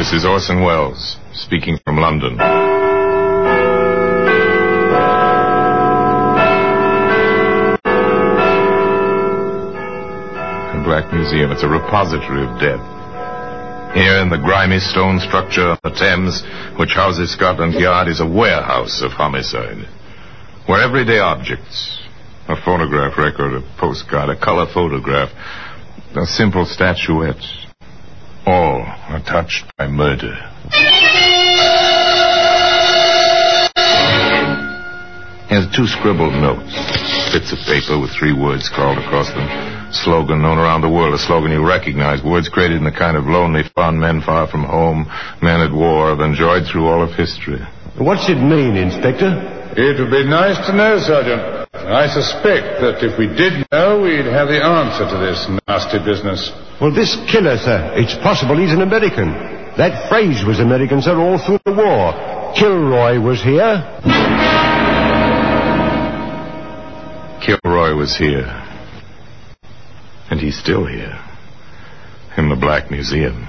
This is Orson Welles, speaking from London. The Black Museum, it's a repository of death. Here in the grimy stone structure on the Thames, which houses Scotland Yard, is a warehouse of homicide. Where everyday objects, a phonograph record, a postcard, a color photograph, a simple statuette, all are touched by murder. Here's two scribbled notes, bits of paper with three words scrawled across them. Slogan known around the world, a slogan you recognize. Words created in the kind of lonely, fun men far from home, men at war, have enjoyed through all of history. What's it mean, Inspector? It would be nice to know, Sergeant. I suspect that if we did know, we'd have the answer to this nasty business. Well, this killer, sir, it's possible he's an American. That phrase was American, sir, all through the war. Kilroy was here. Kilroy was here. And he's still here. In the Black Museum.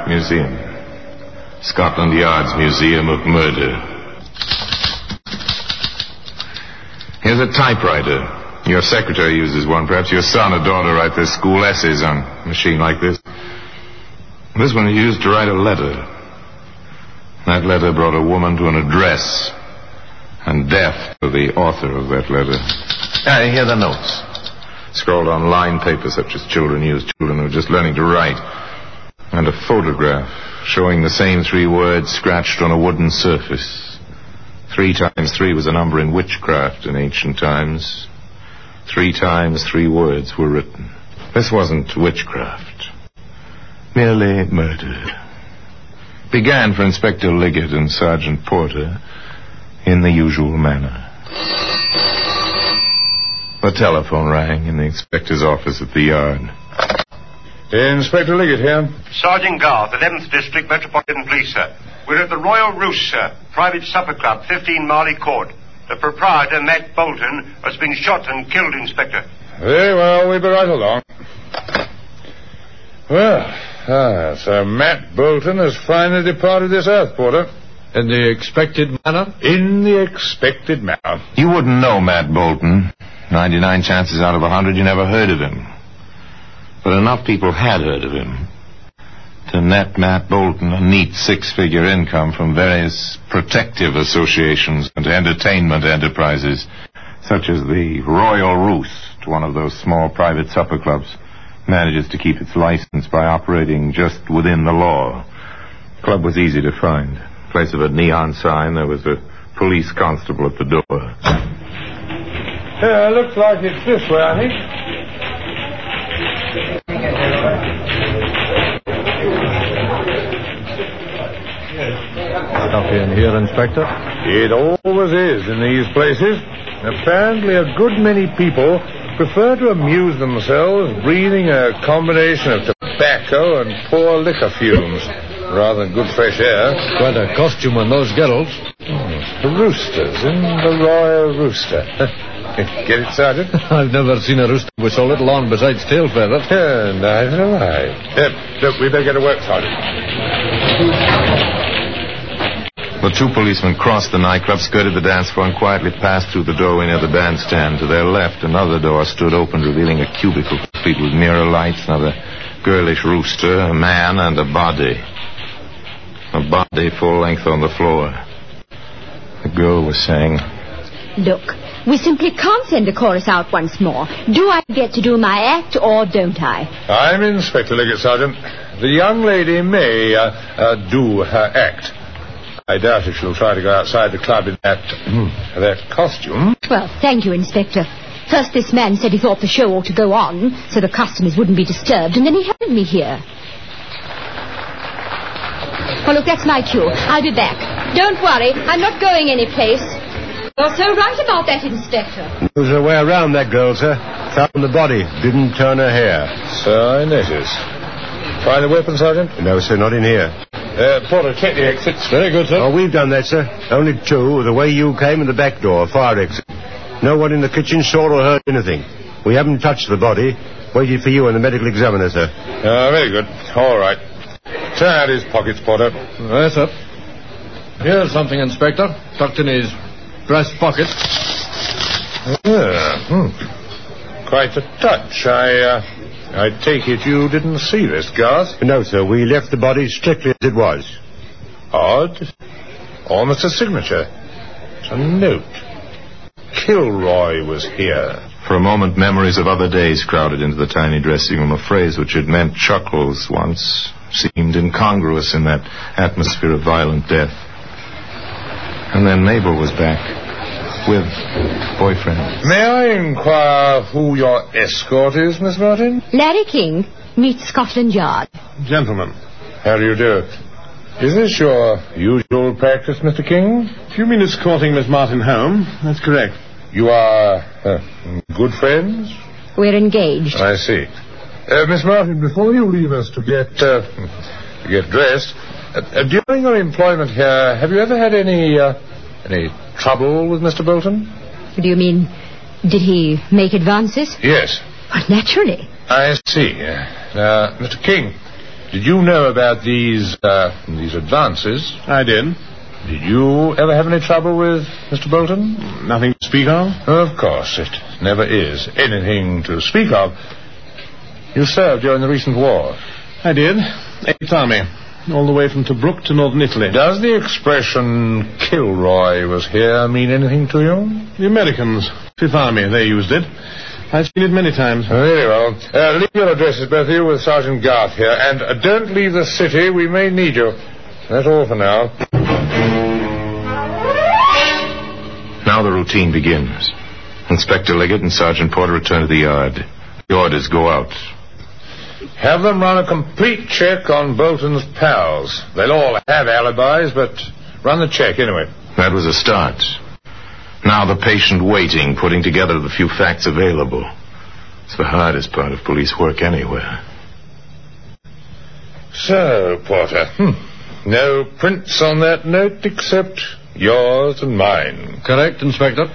Black Museum. Scotland Yard's Museum of Murder. Here's a typewriter. Your secretary uses one. Perhaps your son or daughter write their school essays on a machine like this. This one is used to write a letter. That letter brought a woman to an address and death to the author of that letter. Ah, here are the notes. Scrawled on lined paper such as children use, children who are just learning to write. And a photograph showing the same three words scratched on a wooden surface. Three times three was a number in witchcraft in ancient times. Three times three words were written. This wasn't witchcraft. Merely murder. Began for Inspector Liggett and Sergeant Porter in the usual manner. The telephone rang in the inspector's office at the yard. Inspector Liggett here. Sergeant Garth, 11th District Metropolitan Police, sir. We're at the Royal Roost, sir. Private supper club, 15 Marley Court. The proprietor, Matt Bolton, has been shot and killed, Inspector. Very well, we'll be right along. Well, ah, so Matt Bolton has finally departed this earth, Porter. In the expected manner? In the expected manner. You wouldn't know Matt Bolton. 99 chances out of a 100 you never heard of him. But enough people had heard of him to net Matt Bolton a neat six-figure income from various protective associations and entertainment enterprises, such as the Royal Roost, one of those small private supper clubs, manages to keep its license by operating just within the law. Club was easy to find. In place of a neon sign, there was a police constable at the door. Yeah, looks like it's this way, I think. Stuff in here, Inspector. It always is in these places. Apparently, a good many people prefer to amuse themselves breathing a combination of tobacco and poor liquor fumes rather than good fresh air. Quite a costume on those girls. Hmm, the roosters in the Royal Rooster. Get it, Sergeant? I've never seen a rooster with so little on besides tail feathers. Yeah, neither have I. Uh, look, we better get to work, Sergeant. The two policemen crossed the nightclub, skirted the dance floor, and quietly passed through the doorway near the bandstand. To their left, another door stood open, revealing a cubicle complete with mirror lights, another girlish rooster, a man, and a body. A body full length on the floor. The girl was saying, Look, we simply can't send a chorus out once more. Do I get to do my act or don't I? I'm Inspector Liggett, Sergeant. The young lady may uh, uh, do her act. I doubt if she'll try to go outside the club in that that costume. Well, thank you, Inspector. First, this man said he thought the show ought to go on so the customers wouldn't be disturbed, and then he held me here. Well, look, that's my cue. I'll be back. Don't worry, I'm not going anyplace. You're so right about that, Inspector. There was a way around that girl, sir. Found the body. Didn't turn her hair. So I notice. Find the weapon, Sergeant? No, sir, not in here. Uh, Porter, check the exits. Very good, sir. Oh, we've done that, sir. Only two. The way you came and the back door, fire exit. No one in the kitchen saw or heard anything. We haven't touched the body. Waited for you and the medical examiner, sir. Uh, very good. All right. Turn out his pockets, Porter. Yes, sir. Here's something, Inspector. Tucked in his breast pocket. Yeah, hmm. Quite a touch. I, uh, I take it you didn't see this, Garth? No, sir. We left the body strictly as it was. Odd. Almost a signature. It's a note. Kilroy was here. For a moment, memories of other days crowded into the tiny dressing room. A phrase which had meant chuckles once seemed incongruous in that atmosphere of violent death. And then Mabel was back with boyfriend. May I inquire who your escort is, Miss Martin? Larry King meets Scotland Yard. Gentlemen. How do you do? Is this your usual practice, Mr. King? If you mean escorting Miss Martin home, that's correct. You are uh, good friends? We're engaged. I see. Uh, Miss Martin, before you leave us to get uh, to get dressed, uh, uh, during your employment here, have you ever had any uh, any trouble with Mr. Bolton? Do you mean, did he make advances? Yes. Well, naturally. I see. Uh, Mr. King, did you know about these uh, these advances? I did. Did you ever have any trouble with Mr. Bolton? Nothing to speak of? Of course, it never is anything to speak of. You served during the recent war. I did. Eighth Army. All the way from Tobruk to northern Italy. Does the expression Kilroy was here mean anything to you? The Americans. Fifth Army, they used it. I've seen it many times. Very well. Uh, leave your addresses, both of you, with Sergeant Garth here. And uh, don't leave the city. We may need you. That's all for now. Now the routine begins. Inspector Liggett and Sergeant Porter return to the yard. The orders go out. Have them run a complete check on Bolton's pals. They'll all have alibis, but run the check anyway. That was a start. Now the patient waiting, putting together the few facts available. It's the hardest part of police work anywhere. So, Porter, hmm. no prints on that note except yours and mine. Correct, Inspector.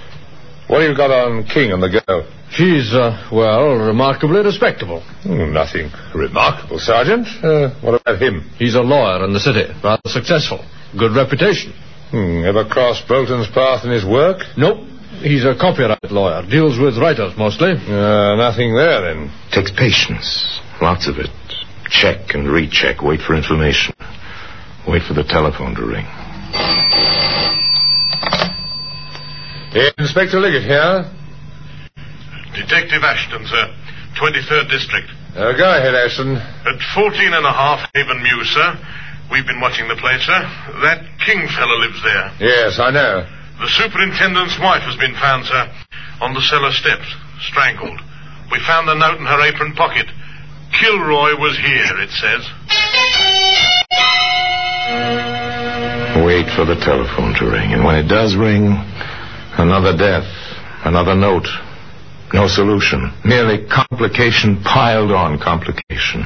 What have you got on King and the girl? She's, uh, well, remarkably respectable. Hmm, nothing remarkable, Sergeant. Uh, what about him? He's a lawyer in the city, rather successful. Good reputation. Hmm, ever crossed Bolton's path in his work? Nope. He's a copyright lawyer. Deals with writers mostly. Uh, nothing there, then. Takes patience. Lots of it. Check and recheck. Wait for information. Wait for the telephone to ring. Inspector Liggett here. Detective Ashton, sir. 23rd District. Uh, go ahead, Ashton. At 14 and a half Haven Mews, sir. We've been watching the place, sir. That King fellow lives there. Yes, I know. The superintendent's wife has been found, sir, on the cellar steps, strangled. We found the note in her apron pocket. Kilroy was here, it says. Wait for the telephone to ring. And when it does ring, another death, another note. No solution. Merely complication piled on complication.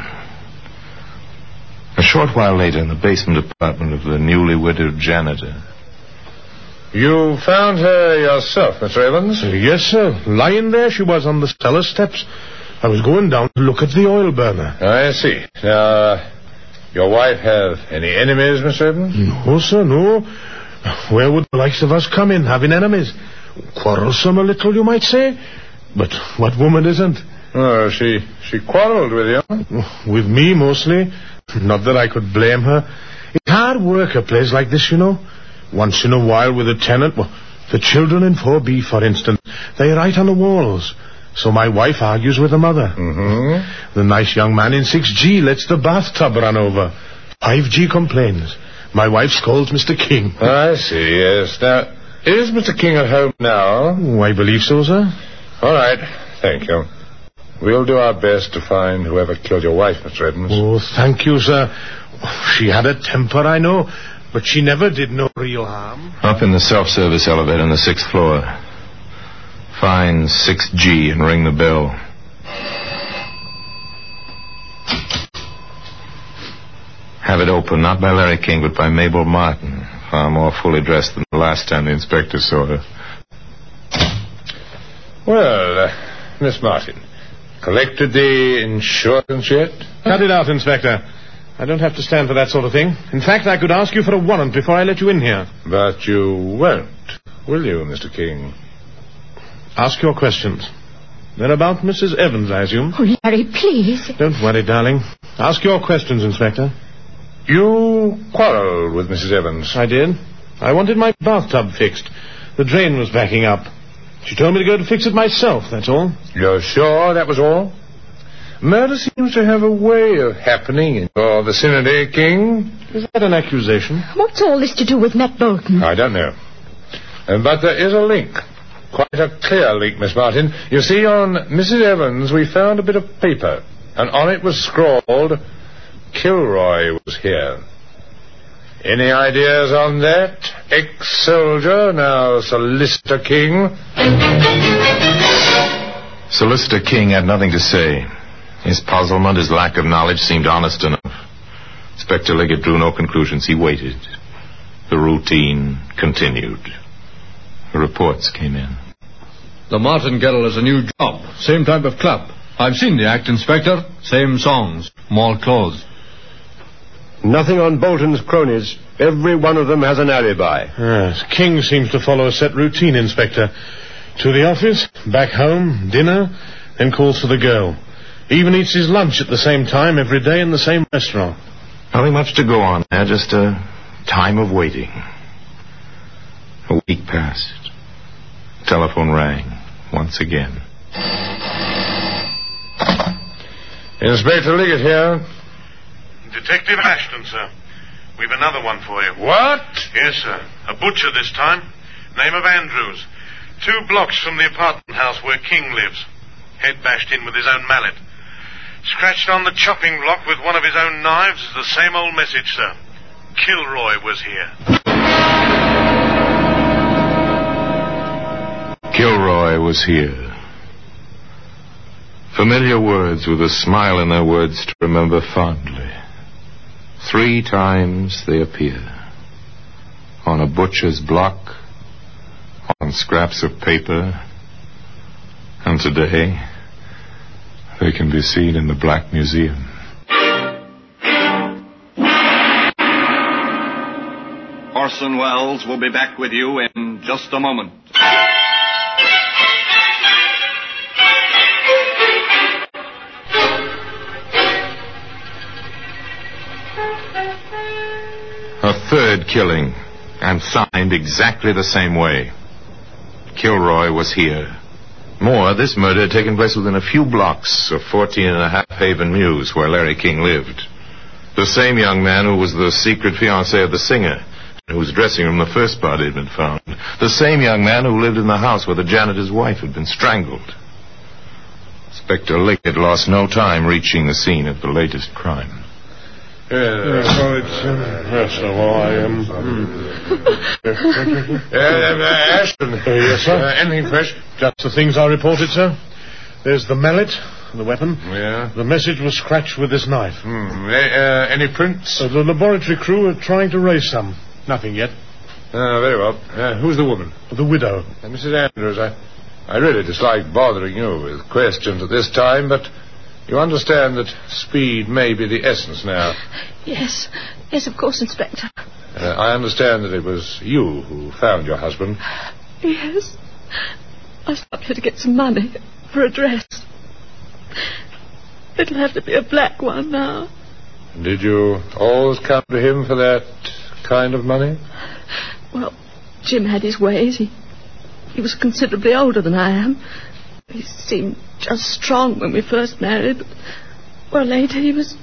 A short while later, in the basement apartment of the newly widowed janitor. You found her yourself, Mr. Evans? Yes, sir. Lying there she was on the cellar steps. I was going down to look at the oil burner. I see. Now, your wife have any enemies, Mr. Evans? No, sir, no. Where would the likes of us come in, having enemies? Quarrelsome a little, you might say. But what woman isn't? Oh, she she quarreled with you? With me, mostly. Not that I could blame her. It's hard work, a place like this, you know. Once in a while with a tenant. Well, the children in 4B, for instance, they write on the walls. So my wife argues with the mother. Mm-hmm. The nice young man in 6G lets the bathtub run over. 5G complains. My wife scolds Mr. King. I see, yes. Now, is Mr. King at home now? Oh, I believe so, sir. All right. Thank you. We'll do our best to find whoever killed your wife, Mr. Evans. Oh, thank you, sir. She had a temper, I know, but she never did no real harm. Up in the self-service elevator on the sixth floor. Find 6G and ring the bell. Have it opened, not by Larry King, but by Mabel Martin, far more fully dressed than the last time the inspector saw her. Well, uh, Miss Martin, collected the insurance yet? Cut it out, Inspector. I don't have to stand for that sort of thing. In fact, I could ask you for a warrant before I let you in here. But you won't, will you, Mr. King? Ask your questions. They're about Mrs. Evans, I assume. Oh, Larry, please. Don't worry, darling. Ask your questions, Inspector. You quarreled with Mrs. Evans. I did. I wanted my bathtub fixed. The drain was backing up. She told me to go to fix it myself, that's all. You're sure that was all? Murder seems to have a way of happening in your vicinity, King. Is that an accusation? What's all this to do with Matt Bolton? I don't know. Uh, but there is a link. Quite a clear link, Miss Martin. You see, on Mrs. Evans, we found a bit of paper, and on it was scrawled, Kilroy was here. Any ideas on that? Ex-soldier, now Solicitor King? Solicitor King had nothing to say. His puzzlement, his lack of knowledge seemed honest enough. Inspector Liggett drew no conclusions. He waited. The routine continued. The reports came in. The Martingale is a new job. Same type of club. I've seen the act, Inspector. Same songs. More clothes. Nothing on Bolton's cronies. Every one of them has an alibi. Yes, King seems to follow a set routine, Inspector. To the office, back home, dinner, then calls for the girl. Even eats his lunch at the same time every day in the same restaurant. Nothing much to go on there, just a time of waiting. A week passed. Telephone rang once again. Inspector Liggett here. Detective Ashton, sir. We've another one for you. What? Yes, sir. A butcher this time. Name of Andrews. Two blocks from the apartment house where King lives. Head bashed in with his own mallet. Scratched on the chopping block with one of his own knives is the same old message, sir. Kilroy was here. Kilroy was here. Familiar words with a smile in their words to remember fondly. Three times they appear. On a butcher's block, on scraps of paper, and today they can be seen in the Black Museum. Orson Welles will be back with you in just a moment. Third killing, and signed exactly the same way. Kilroy was here. More, this murder had taken place within a few blocks of 14 and a half Haven Mews, where Larry King lived. The same young man who was the secret fiancé of the singer, whose dressing room the first body had been found. The same young man who lived in the house where the janitor's wife had been strangled. Inspector Lake had lost no time reaching the scene of the latest crime. Yes, Oh, it's, uh, yes, sir, well, I am. Uh, uh, Ashton. yes, sir. Uh, anything fresh? Just the things I reported, sir. There's the mallet, the weapon. Yeah. The message was scratched with this knife. Hmm. Uh, any prints? The laboratory crew are trying to raise some. Nothing yet. Ah, very well. Uh, who's the woman? The widow. Uh, Mrs. Andrews, I, I really dislike bothering you with questions at this time, but you understand that speed may be the essence now. Yes. Yes, of course, Inspector. Uh, I understand that it was you who found your husband. Yes. I stopped here to get some money for a dress. It'll have to be a black one now. Did you always come to him for that kind of money? Well, Jim had his ways. He, he was considerably older than I am. He seemed just strong when we first married, but well, later he was.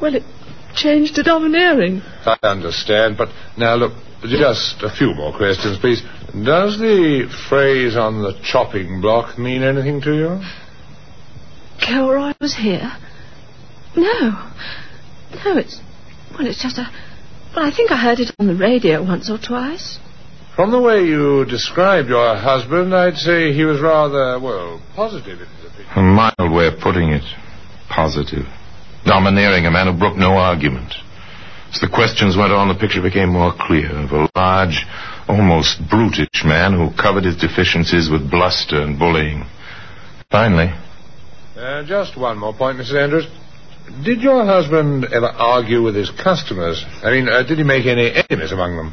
Well, it changed to domineering. I understand, but now look, just a few more questions, please. Does the phrase on the chopping block mean anything to you? Kilroy was here? No. No, it's. Well, it's just a. Well, I think I heard it on the radio once or twice. From the way you described your husband, I'd say he was rather, well, positive in his opinion. A mild way of putting it. Positive. Domineering, a man who brooked no argument. As the questions went on, the picture became more clear of a large, almost brutish man who covered his deficiencies with bluster and bullying. Finally, Uh, just one more point, Mrs. Andrews. Did your husband ever argue with his customers? I mean, uh, did he make any enemies among them?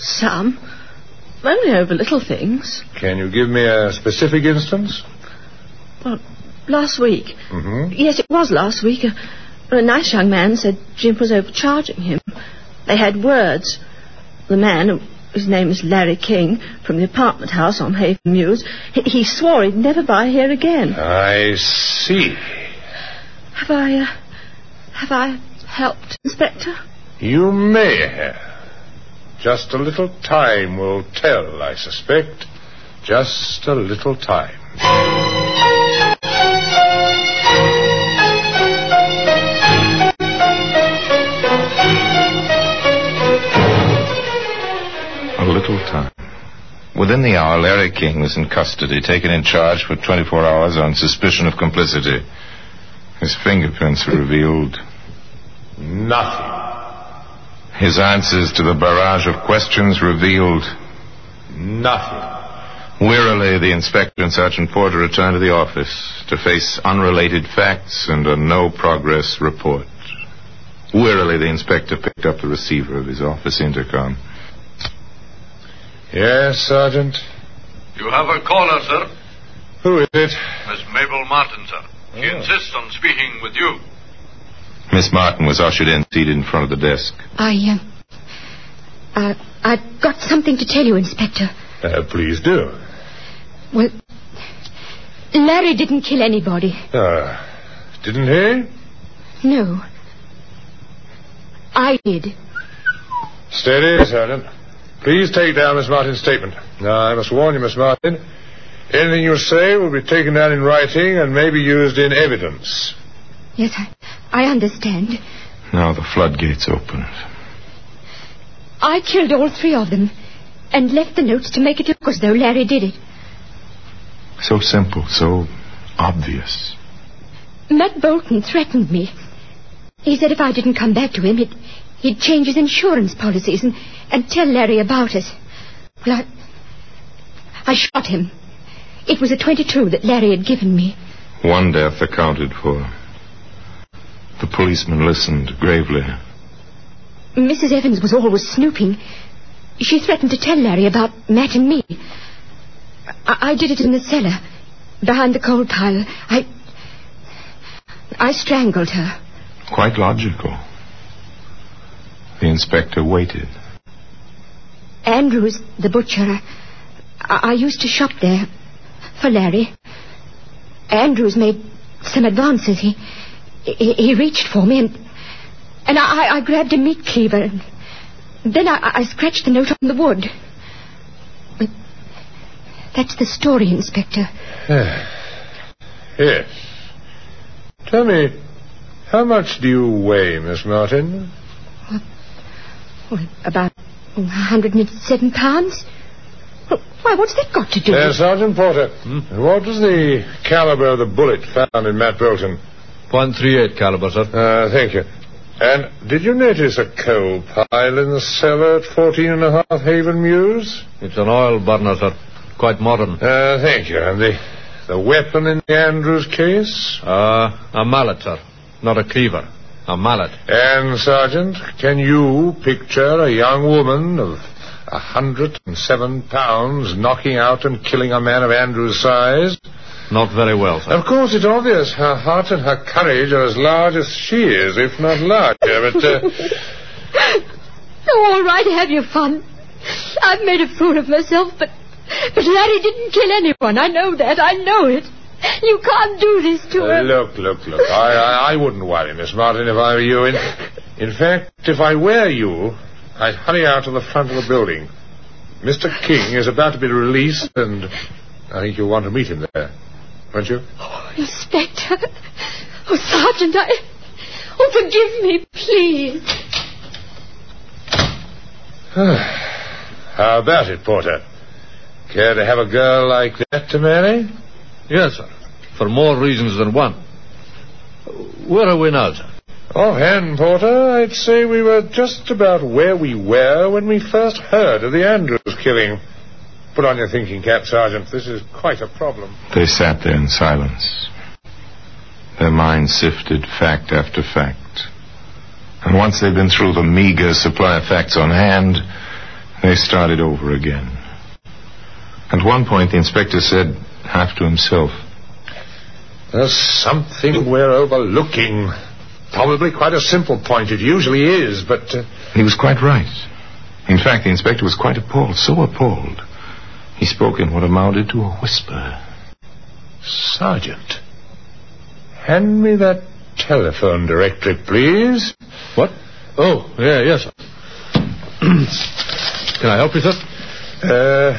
Some. Only over little things. Can you give me a specific instance? Well, last week. Mm-hmm. Yes, it was last week. A, a nice young man said Jim was overcharging him. They had words. The man, his name is Larry King, from the apartment house on Haven Mews, he, he swore he'd never buy here again. I see. Have I, uh, have I helped, Inspector? You may have. Just a little time will tell, I suspect. Just a little time. a little time. Within the hour, Larry King was in custody, taken in charge for 24 hours on suspicion of complicity. His fingerprints were revealed Nothing. His answers to the barrage of questions revealed Nothing. Wearily, the inspector and Sergeant Porter returned to the office to face unrelated facts and a no progress report. Wearily, the inspector picked up the receiver of his office intercom. Yes, Sergeant? You have a caller, sir. Who is it? Miss Mabel Martin, sir. She oh. insists on speaking with you. Miss Martin was ushered in, seated in front of the desk. I, uh, uh, I've got something to tell you, Inspector. Uh, please do. Well, Larry didn't kill anybody. Uh, didn't he? No. I did. Steady, Sergeant. Please take down Miss Martin's statement. Now, I must warn you, Miss Martin. Anything you say will be taken down in writing and may be used in evidence. Yes, I, I understand. Now the floodgates opened. I killed all three of them and left the notes to make it look as though Larry did it. So simple, so obvious. Matt Bolton threatened me. He said if I didn't come back to him, he'd, he'd change his insurance policies and, and tell Larry about it. Well, I, I shot him. It was a 22 that Larry had given me. One death accounted for. The policeman listened gravely. Mrs. Evans was always snooping. She threatened to tell Larry about Matt and me. I, I did it in the cellar, behind the coal pile. I. I strangled her. Quite logical. The inspector waited. Andrews, the butcher, I, I used to shop there for Larry. Andrews made some advances. He, he, he reached for me and and I, I grabbed a meat cleaver and then I, I scratched the note on the wood. But that's the story, Inspector. yes. Tell me, how much do you weigh, Miss Martin? Well, about 107 pounds. Well, Why, what's that got to do Uh, with... Sergeant Porter, what was the caliber of the bullet found in Matt Bolton? .38 caliber, sir. Uh, thank you. And did you notice a coal pile in the cellar at 14 and a half Haven Mews? It's an oil burner, sir. Quite modern. Uh, thank you. And the, the weapon in the Andrews case? Uh, a mallet, sir. Not a cleaver. A mallet. And, Sergeant, can you picture a young woman of a hundred and seven pounds knocking out and killing a man of Andrews' size? Not very well, sir. Of course, it's obvious her heart and her courage are as large as she is, if not larger, but, uh, Oh, all right, have your fun. I've made a fool of myself, but... But Larry didn't kill anyone. I know that. I know it. You can't do this to Uh, him. look, look, look. I, I, I wouldn't worry, Miss Martin, if I were you. In, in fact, if I were you, I'd hurry out to the front of the building. Mr. King is about to be released, and I think you'll want to meet him there, won't you? Oh, Inspector. Oh, Sergeant, I. Oh, forgive me, please. How about it, Porter? Care to have a girl like that to marry? Yes, sir. For more reasons than one. Where are we now, sir? Offhand, Porter, I'd say we were just about where we were when we first heard of the Andrews killing. Put on your thinking cap, Sergeant. This is quite a problem. They sat there in silence. Their minds sifted fact after fact. And once they'd been through the meager supply of facts on hand, they started over again. At one point, the inspector said, half to himself, There's something we're overlooking. Probably quite a simple point. It usually is, but. Uh, He was quite right. In fact, the inspector was quite appalled, so appalled. He spoke in what amounted to a whisper. Sergeant, hand me that telephone directory, please. What? Oh, yeah, yes. Can I help you, sir? Uh,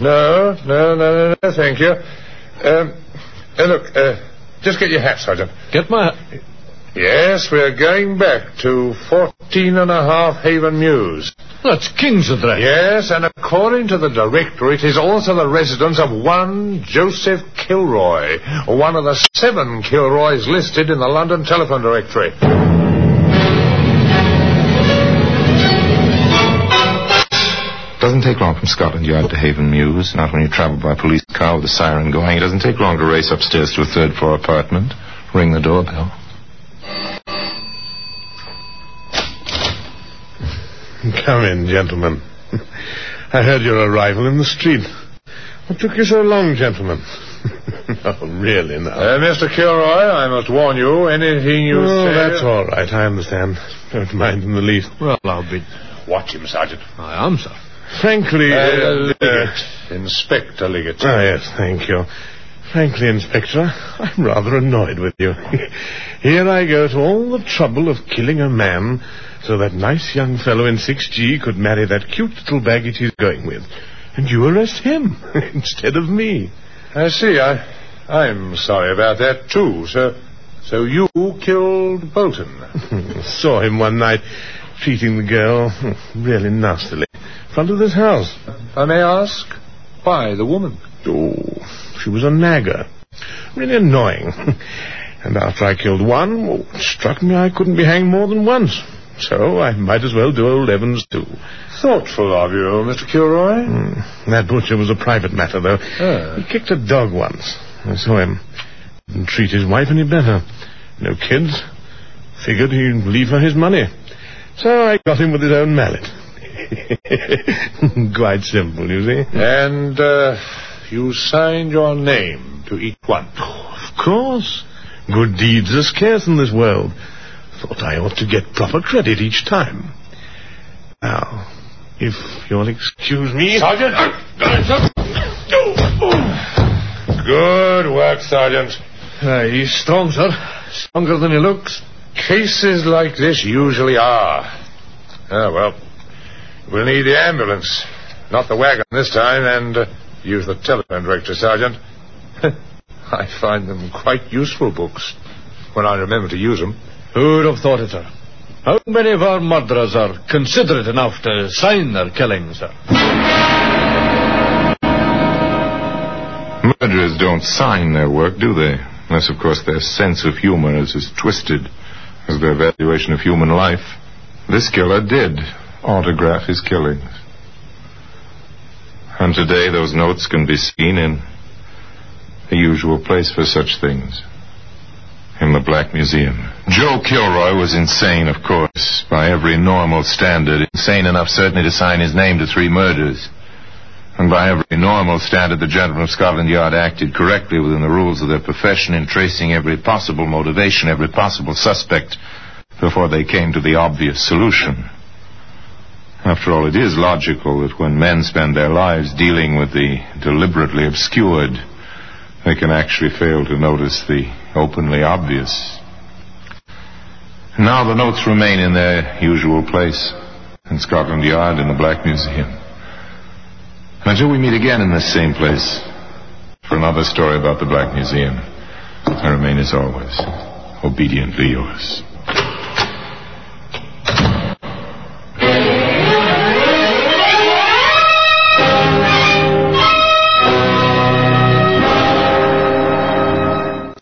no, no, no, no, no, thank you. Um, uh, look, uh, just get your hat, Sergeant. Get my... hat? Yes, we're going back to 14 and a half Haven Mews. That's King's address. Yes, and according to the directory, it is also the residence of one Joseph Kilroy, one of the seven Kilroys listed in the London telephone directory. Doesn't take long from Scotland Yard to Haven Mews, not when you travel by police car with a siren going. It doesn't take long to race upstairs to a third floor apartment, ring the doorbell. Come in, gentlemen. I heard your arrival in the street. What took you so long, gentlemen? oh, really now. Uh, Mr. Kilroy, I must warn you, anything you oh, say... that's all right. I understand. Don't mind in the least. Well, I'll be... Watch him, Sergeant. I am, sir. Frankly... Uh, uh, Liggett. Inspector Liggett. Ah, yes, thank you. Frankly, Inspector, I'm rather annoyed with you. Here I go to all the trouble of killing a man so that nice young fellow in 6G could marry that cute little baggage he's going with. And you arrest him instead of me. I see. I, I'm sorry about that, too. sir. so you killed Bolton? Saw him one night treating the girl hmm, really nastily in front of this house. I may ask, why the woman? Oh, she was a nagger. Really annoying. and after I killed one, oh, it struck me I couldn't be hanged more than once. So I might as well do old Evans too. Thoughtful of you, Mr. Kilroy. Mm, that butcher was a private matter, though. Ah. He kicked a dog once. I saw him. Didn't treat his wife any better. No kids. Figured he'd leave her his money. So I got him with his own mallet. Quite simple, you see. And, uh, you signed your name to each one. Of course. Good deeds are scarce in this world. Thought I ought to get proper credit each time. Now, if you'll excuse me... Sergeant! Good work, Sergeant. Uh, he's strong, sir. Stronger than he looks. Cases like this usually are. Ah, well, we'll need the ambulance. Not the wagon this time, and uh, use the telephone directory, Sergeant. I find them quite useful books when I remember to use them. Who'd have thought it, sir? How many of our murderers are considerate enough to sign their killings, sir? Murderers don't sign their work, do they? Unless, of course, their sense of humor is as twisted as their valuation of human life. This killer did autograph his killings. And today those notes can be seen in the usual place for such things. In the Black Museum. Joe Kilroy was insane, of course, by every normal standard. Insane enough, certainly, to sign his name to three murders. And by every normal standard, the gentlemen of Scotland Yard acted correctly within the rules of their profession in tracing every possible motivation, every possible suspect, before they came to the obvious solution. After all, it is logical that when men spend their lives dealing with the deliberately obscured, they can actually fail to notice the openly obvious. Now the notes remain in their usual place in Scotland Yard in the Black Museum. Until we meet again in this same place for another story about the Black Museum, I remain as always, obediently yours.